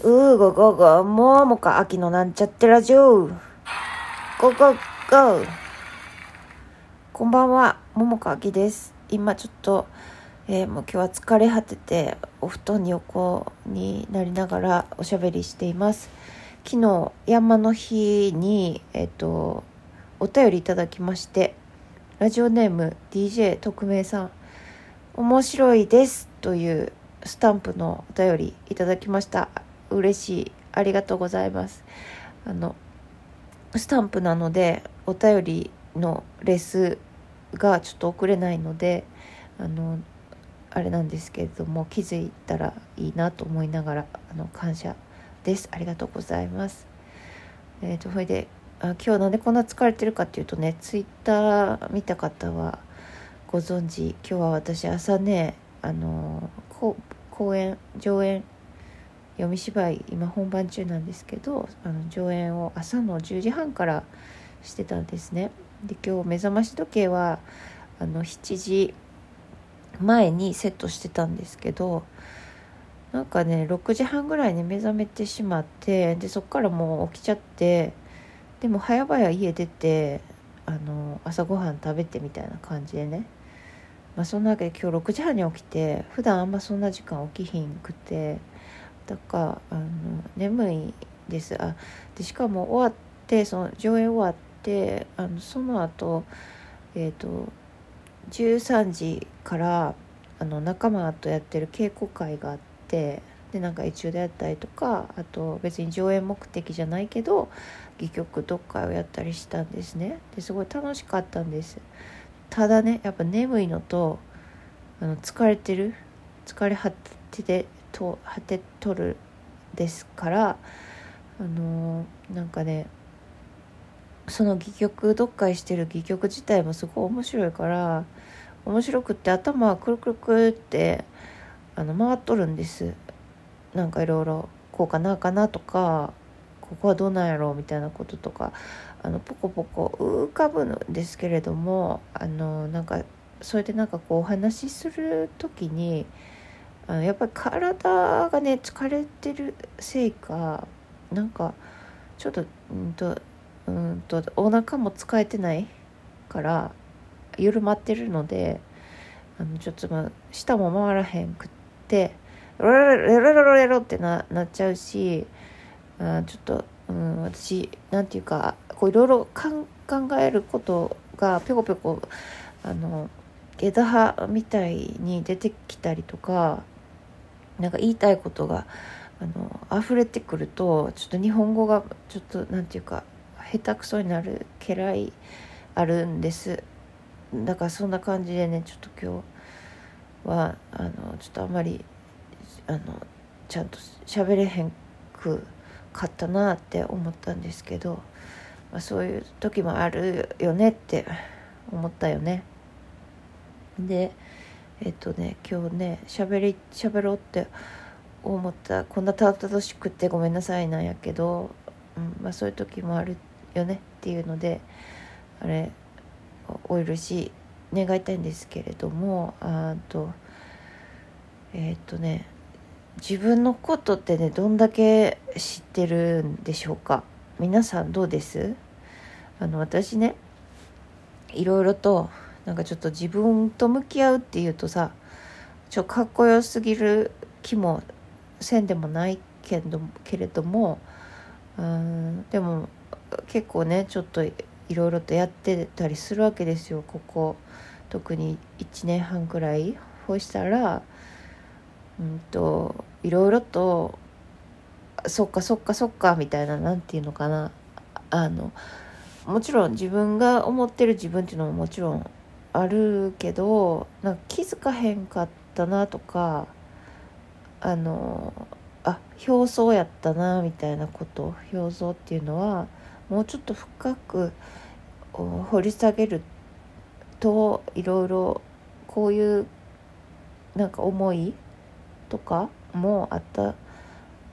うーごごご、ももか秋のなんちゃってラジオ。ゴゴゴこんばんは、ももかあきです。今ちょっと、えーもう今日は疲れ果てて、お布団に横になりながらおしゃべりしています。昨日、山の日に、えっ、と、お便りいただきまして、ラジオネーム DJ 特命さん、面白いですというスタンプのお便りいただきました嬉しい。ありがとうございます。あのスタンプなのでお便りのレスがちょっと遅れないのであのあれなんですけれども気づいたらいいなと思いながらあの感謝です。ありがとうございます。えっ、とそれであ今日なんでこんな疲れてるかっていうとねツイッター見た方はご存知。今日は私朝ねあの公演上演読み芝居今本番中なんですけどあの上演を朝の10時半からしてたんですね。で今日目覚まし時計はあの7時前にセットしてたんですけどなんかね6時半ぐらいに目覚めてしまってでそっからもう起きちゃってでも早々家出てあの朝ごはん食べてみたいな感じでね。まあそんなわけで今日6時半に起きて普段あんまそんな時間起きひんくてだかあの眠いです。あでしかも終わってその上映終わってあのその後えっ、と13時からあの仲間とやってる稽古会があってでなんか一応でやったりとかあと別に上演目的じゃないけど戯曲読解をやったりしたんですね。ですごい楽しかったんです。ただねやっぱ眠いのとあの疲れてる？疲れ果ててと果てとるですからあのーなんかねその戯曲読解してる戯曲自体もすごい面白いから面白くって頭はくるくるくるってあの回っとるんです。なんかいろいろこうかなかなとかここはどうなんやろうみたいなこととかあのポコポコ浮かぶんですけれどもあのなんかそれでなんかこうお話しする時にあのやっぱり体がね疲れてるせいかなんかちょっとうんとうんとお腹も使えてないから緩まってるのであのちょっとまあ舌も回らへんくってロロロロロロロってななっちゃうしあちょっと、うん、私なんていうかこういろいろ考えることがぴょこぴょこあの枝葉みたいに出てきたりとかなんか言いたいことがあの溢れてくるとちょっと日本語がちょっとなんていうか下手くそになる家来あるんですだからそんな感じでねちょっと今日はあのちょっとあんまりあのちゃんと喋れへんくかったなって思ったんですけど、まあ、そういう時もあるよねって思ったよね。でえっとね今日ね喋り喋ろうって思った。こんなたどたどしくってごめんなさいなんやけど、うんまあ、そういう時もあるよねっていうのであれお許し願いたいんですけれどもあとえっとね自分のことってねどんだけ知ってるんでしょうか？皆さんどうです？あの私ねいろいろとなんかちょっと自分と向き合うっていうとさちょかっこよすぎる気もせんでもないけどけれどもうんでも結構ねちょっといろいろとやってたりするわけですよここ。特に1年半くらい。そしたらうんといろいろとそっかそっかそっかみたいななんていうのかな。あのもちろん自分が思ってる自分っていうのももちろんあるけどなんか気づかへんかったなとかあのあ表層やったなみたいなこと表層っていうのはもうちょっと深く掘り下げるといろいろこういうなんか思いとかもあった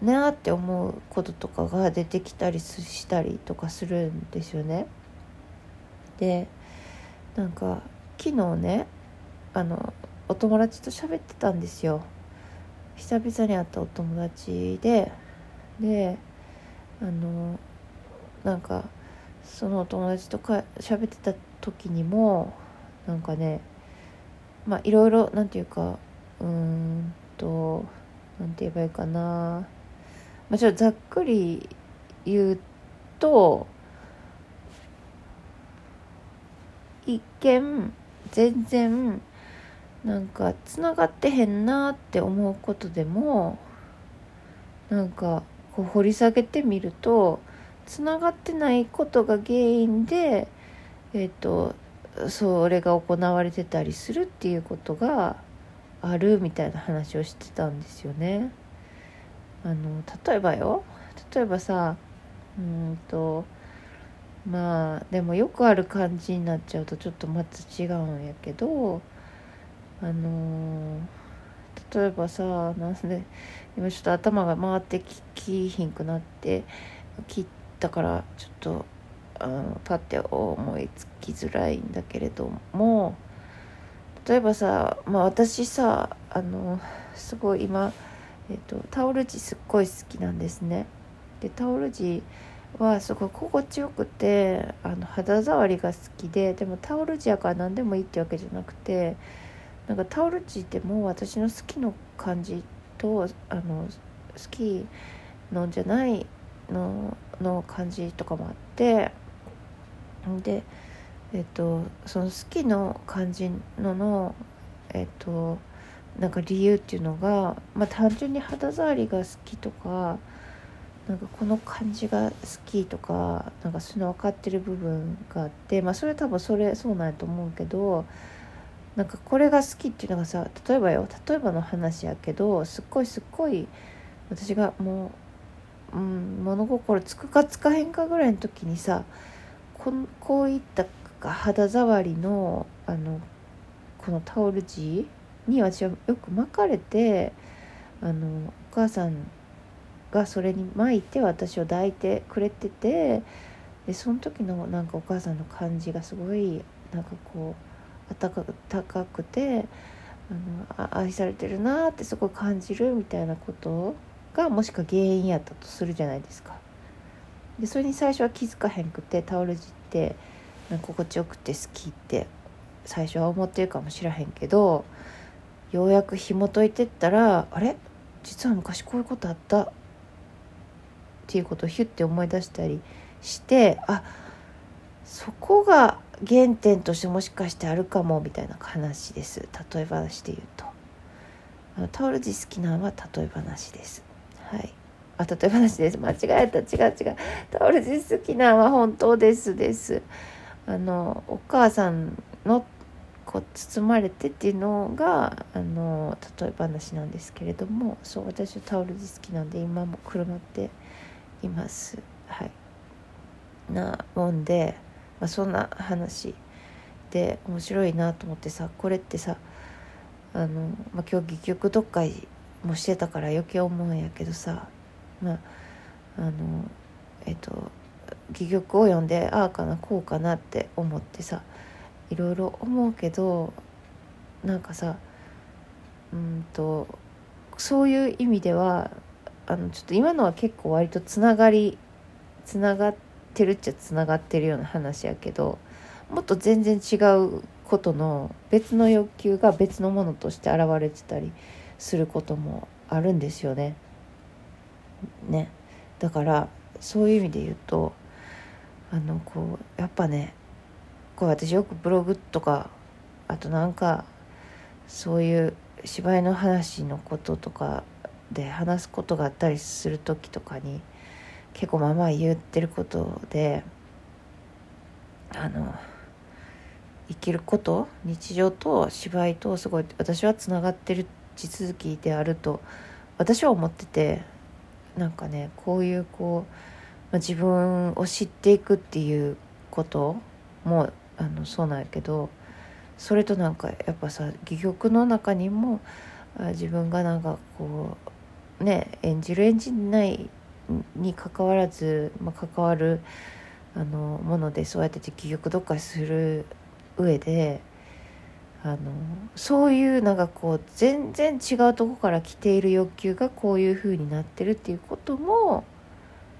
なって思うこととかが出てきたりしたりとかするんですよね。でなんか昨日ねあのお友達と喋ってたんですよ。久々に会ったお友達でであのなんかそのお友達とか喋ってた時にもなんかねまあいろいろなんていうかうーんとなんて言えばいいかなまあちょっとざっくり言うと一見全然なんかつながってへんなって思うことでもなんかこう掘り下げてみるとつながってないことが原因でえっ、とそれが行われてたりするっていうことがあるみたいな話をしてたんですよね。あの例えばよ例えばさうんとまあでもよくある感じになっちゃうとちょっとまた違うんやけどあの例えばさなんで今ちょっと頭が回ってききひんくなって切ったからちょっとあのパッて思いつきづらいんだけれども例えばさ、まあ、私さあのすごい今、えっと、タオル地すっごい好きなんですね。でタオル地はすごい心地よくてあの肌触りが好きででもタオル地やから何でもいいってわけじゃなくてなんかタオル地ってもう私の好きの感じとあの好きのんじゃないのの感じとかもあってでえっとその好きの感じののえっとなんか理由っていうのが、まあ、単純に肌触りが好きとかなんかこの感じが好きとかなんかその分かってる部分があってまあそれ多分それそうなんやと思うけどなんかこれが好きっていうのがさ例えばよ例えばの話やけどすっごいすっごい私がもう、うん、物心つくかつかへんかぐらいの時にさここういった肌触りのあのこのタオル地に私はよく巻かれてあのお母さんがそれに巻いて私を抱いてくれててでその時のなんかお母さんの感じがすごいなんかこう温かくてあの愛されてるなってすごい感じるみたいなことがもしか原因やったとするじゃないですか。でそれに最初は気づかへんくてタオル地ってなんか心地よくて好きって最初は思ってるかもしらへんけどようやく紐解いてったらあれ？実は昔こういうことあったっていうことをヒュッて思い出したりしてあそこが原点としてもしかしてあるかもみたいな話です。例え話で言うと。あのタオル地好きなのは例え話です。はい。あ例え話です。間違えた。違う違う。タオル地好きなのは本当ですです。あのお母さんのこう包まれてっていうのがあの例え話なんですけれどもそう私はタオル地好きなんで今も車っています。はい。なもんで、まあ、そんな話で面白いなと思ってさこれってさあの、まあ、今日戯曲読解もしてたから余計思うんやけどさまああのえっと戯曲を読んでああかなこうかなって思ってさいろいろ思うけどなんかさうんとそういう意味ではあのちょっと今のは結構割とつながりつながってるっちゃつながってるような話やけどもっと全然違うことの別の欲求が別のものとして現れてたりすることもあるんですよね。ねだからそういう意味で言うとあのこうやっぱねこう私よくブログとかあとなんかそういう芝居の話のこととかで話すことがあったりする時とかに結構まあまあ言ってることであの生きること日常と芝居とすごい私はつながってる地続きであると私は思っててなんかねこういうこう、まあ、自分を知っていくっていうこともあのそうなんやけどそれとなんかやっぱさ戯曲の中にも自分がなんかこうね演じる演じないにかかわらず、まあ、関わるあのものでそうやって戯曲読解する上であのそういうなんかこう全然違うとこから来ている欲求がこういう風になってるっていうことも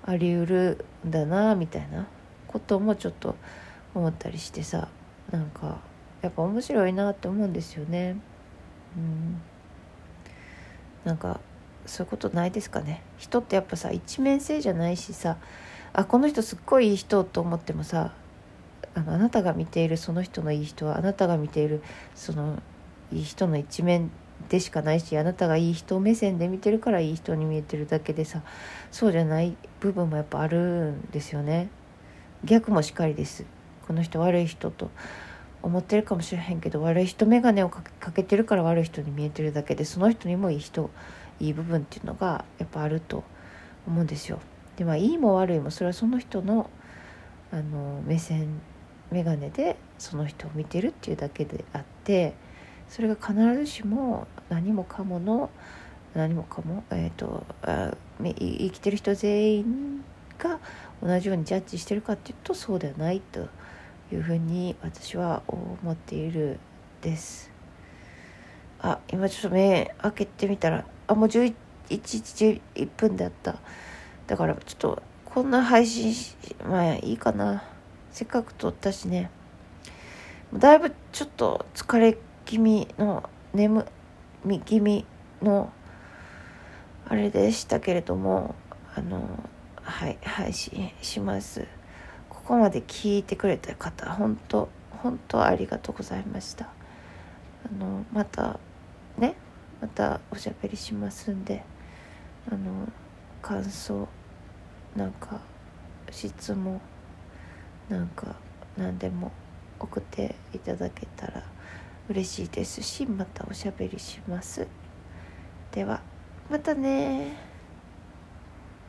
あり得るんだなみたいなこともちょっと思ったりしてさなんかやっぱ面白いなって思うんですよね。うんなんかそういうことないですかね。人ってやっぱさ一面性じゃないしさあこの人すっごいいい人と思ってもさあのあなたが見ているその人のいい人はあなたが見ているそのいい人の一面でしかないしあなたがいい人目線で見てるからいい人に見えてるだけでさそうじゃない部分もやっぱあるんですよね。逆もしかりです。この人悪い人と思ってるかもしれへんけど悪い人眼鏡をかけてるから悪い人に見えてるだけでその人にもいい人いい部分っていうのがやっぱあると思うんですよ。でまあいいも悪いもそれはその人のあの目線眼鏡でその人を見てるっていうだけであってそれが必ずしも何もかもの何もかも、えーと、あ生きてる人全員が同じようにジャッジしてるかっていうとそうではないというふうに私は思っているです。あ今ちょっと目開けてみたらあもう11時11分だった。だからちょっとこんな配信まあいいかな。せっかく撮ったしね。だいぶちょっと疲れ気味の眠み気味のあれでしたけれどもあのはい配信します。ここまで聞いてくれた方本当本当ありがとうございました。あのまたね。またおしゃべりしますんであの感想なんか質問なんか何でも送っていただけたら嬉しいですしまたおしゃべりします。ではまたね